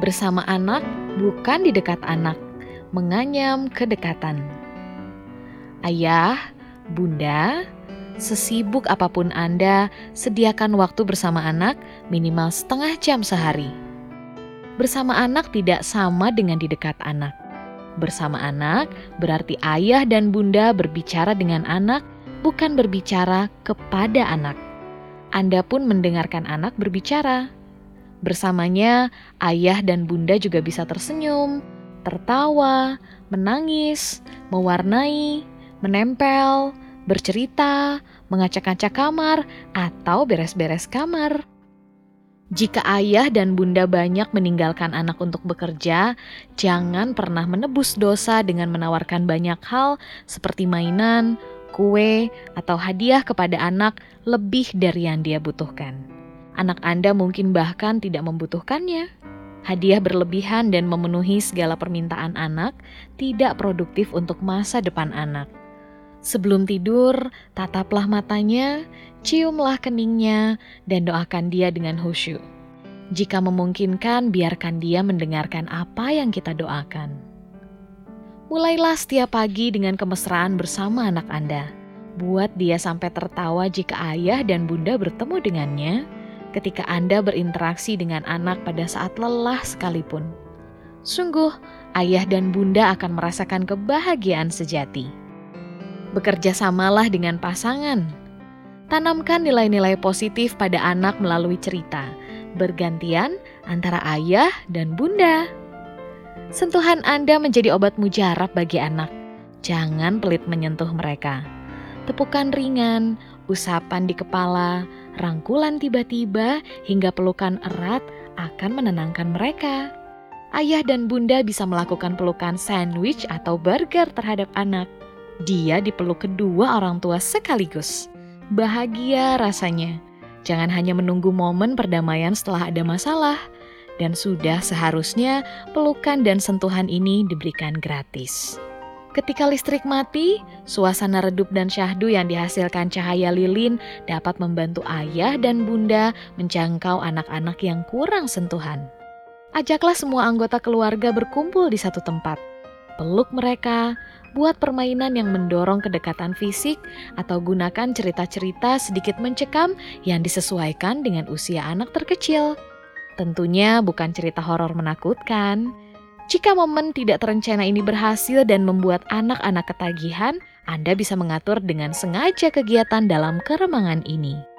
bersama anak bukan di dekat anak, menganyam kedekatan. Ayah, bunda, sesibuk apa pun Anda, sediakan waktu bersama anak minimal setengah jam sehari. Bersama anak tidak sama dengan di dekat anak. Bersama anak berarti ayah dan bunda berbicara dengan anak, bukan berbicara kepada anak. Anda pun mendengarkan anak berbicara. Bersamanya, ayah dan bunda juga bisa tersenyum, tertawa, menangis, mewarnai, menempel, bercerita, ngacak-ngacak kamar, atau beres-beres kamar. Jika ayah dan bunda banyak meninggalkan anak untuk bekerja, jangan pernah menebus dosa dengan menawarkan banyak hal seperti mainan, kue, atau hadiah kepada anak lebih dari yang dia butuhkan anak Anda mungkin bahkan tidak membutuhkannya. Hadiah berlebihan dan memenuhi segala permintaan anak tidak produktif untuk masa depan anak. Sebelum tidur, tataplah matanya, ciumlah keningnya, dan doakan dia dengan khusyuk. Jika memungkinkan, biarkan dia mendengarkan apa yang kita doakan. Mulailah setiap pagi dengan kemesraan bersama anak Anda. Buat dia sampai tertawa jika ayah dan bunda bertemu dengannya, ketika Anda berinteraksi dengan anak pada saat lelah sekalipun. Sungguh, ayah dan bunda akan merasakan kebahagiaan sejati. Bekerja samalah dengan pasangan. Tanamkan nilai-nilai positif pada anak melalui cerita, bergantian antara ayah dan bunda. Sentuhan Anda menjadi obat mujarab bagi anak. Jangan pelit menyentuh mereka. Tepukan ringan, usapan di kepala, rangkulan tiba-tiba hingga pelukan erat akan menenangkan mereka. Ayah dan bunda bisa melakukan pelukan sandwich atau burger terhadap anak. Dia dipeluk kedua orang tua sekaligus. Bahagia rasanya. Jangan hanya menunggu momen perdamaian setelah ada masalah. Dan sudah seharusnya pelukan dan sentuhan ini diberikan gratis. Ketika listrik mati, suasana redup dan syahdu yang dihasilkan cahaya lilin dapat membantu ayah dan bunda menjangkau anak-anak yang kurang sentuhan. Ajaklah semua anggota keluarga berkumpul di satu tempat. Peluk mereka, buat permainan yang mendorong kedekatan fisik, atau gunakan cerita-cerita sedikit mencekam yang disesuaikan dengan usia anak terkecil. Tentunya bukan cerita horor menakutkan jika momen tidak terencana ini berhasil dan membuat anak-anak ketagihan, Anda bisa mengatur dengan sengaja kegiatan dalam keremangan ini.